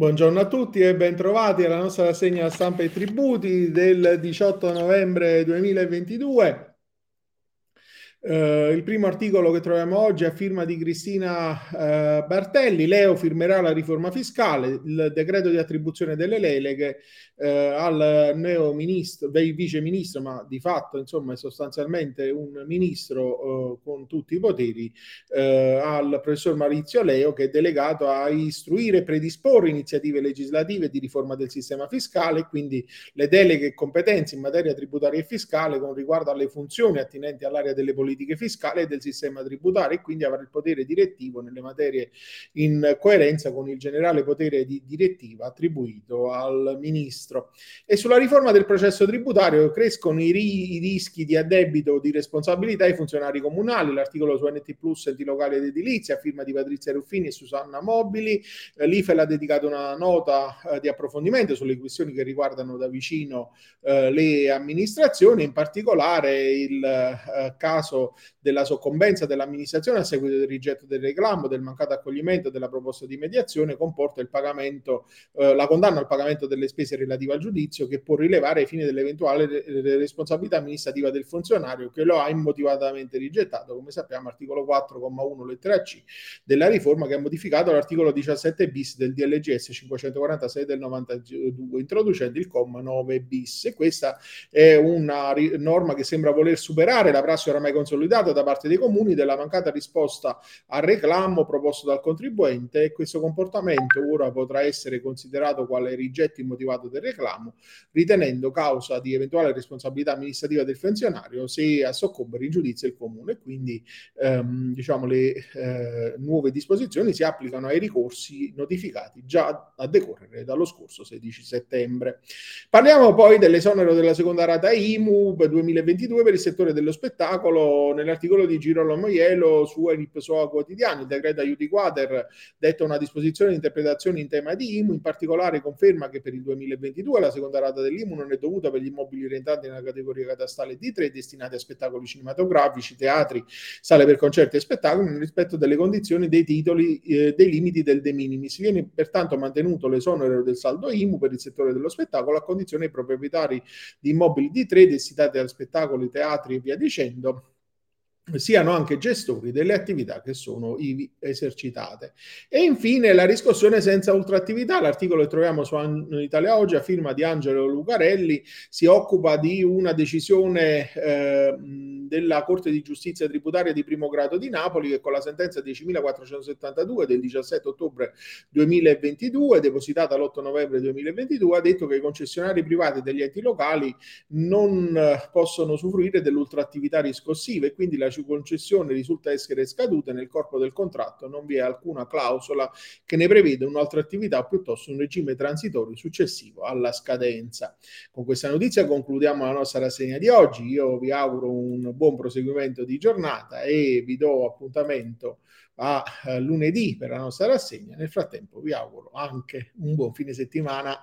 Buongiorno a tutti e bentrovati alla nostra rassegna stampa e tributi del 18 novembre 2022. Uh, il primo articolo che troviamo oggi è a firma di Cristina uh, Bartelli. Leo firmerà la riforma fiscale, il decreto di attribuzione delle deleghe uh, al neo ministro, vice ministro, ma di fatto insomma è sostanzialmente un ministro con tutti i poteri, al professor Maurizio Leo che è delegato a istruire e predisporre iniziative legislative di riforma del sistema fiscale, quindi le deleghe e competenze in materia tributaria e fiscale con riguardo alle funzioni attinenti all'area delle politiche politiche fiscali e del sistema tributario e quindi avrà il potere direttivo nelle materie in coerenza con il generale potere di direttiva attribuito al ministro. E sulla riforma del processo tributario crescono i, ri- i rischi di addebito di responsabilità ai funzionari comunali, l'articolo su NT Plus enti locali ed edilizia, firma di Patrizia Ruffini e Susanna Mobili, eh, l'IFEL ha dedicato una nota eh, di approfondimento sulle questioni che riguardano da vicino eh, le amministrazioni, in particolare il eh, della soccombenza dell'amministrazione a seguito del rigetto del reclamo, del mancato accoglimento della proposta di mediazione comporta il pagamento, eh, la condanna al pagamento delle spese relative al giudizio che può rilevare ai fini dell'eventuale responsabilità amministrativa del funzionario che lo ha immotivatamente rigettato, come sappiamo articolo 4,1 lettera C della riforma che ha modificato l'articolo 17 bis del DLGS 546 del 92 introducendo il comma 9 bis. Questa è una ri- norma che sembra voler superare la prassi oramai consolidata consolidata da parte dei comuni della mancata risposta al reclamo proposto dal contribuente e questo comportamento ora potrà essere considerato quale rigetto immotivato del reclamo, ritenendo causa di eventuale responsabilità amministrativa del funzionario se a soccombere in giudizio il comune. Quindi ehm, diciamo, le eh, nuove disposizioni si applicano ai ricorsi notificati già a decorrere dallo scorso 16 settembre. Parliamo poi dell'esonero della seconda rata IMU 2022 per il settore dello spettacolo nell'articolo di Girolamo Ielo su Enip Soa Quotidiano, il decreto aiuti quater detta una disposizione di interpretazione in tema di IMU, in particolare conferma che per il 2022 la seconda rata dell'IMU non è dovuta per gli immobili rientranti nella categoria catastale D3 destinati a spettacoli cinematografici, teatri, sale per concerti e spettacoli nel rispetto delle condizioni dei titoli eh, dei limiti del de minimis. Viene pertanto mantenuto l'esonero del saldo IMU per il settore dello spettacolo a condizione che i proprietari di immobili D3 destinati a spettacoli, teatri e via dicendo siano anche gestori delle attività che sono esercitate. E infine la riscossione senza ultrattività, l'articolo che troviamo su Italia Oggi a firma di Angelo Lucarelli si occupa di una decisione eh, della Corte di Giustizia Tributaria di primo grado di Napoli che con la sentenza 10.472 del 17 ottobre 2022 depositata l'8 novembre 2022 ha detto che i concessionari privati degli enti locali non eh, possono usufruire dell'ultrattività riscossiva e quindi la concessione risulta essere scaduta nel corpo del contratto non vi è alcuna clausola che ne prevede un'altra attività o piuttosto un regime transitorio successivo alla scadenza. Con questa notizia concludiamo la nostra rassegna di oggi. Io vi auguro un proseguimento di giornata e vi do appuntamento a, a lunedì per la nostra rassegna. Nel frattempo vi auguro anche un buon fine settimana.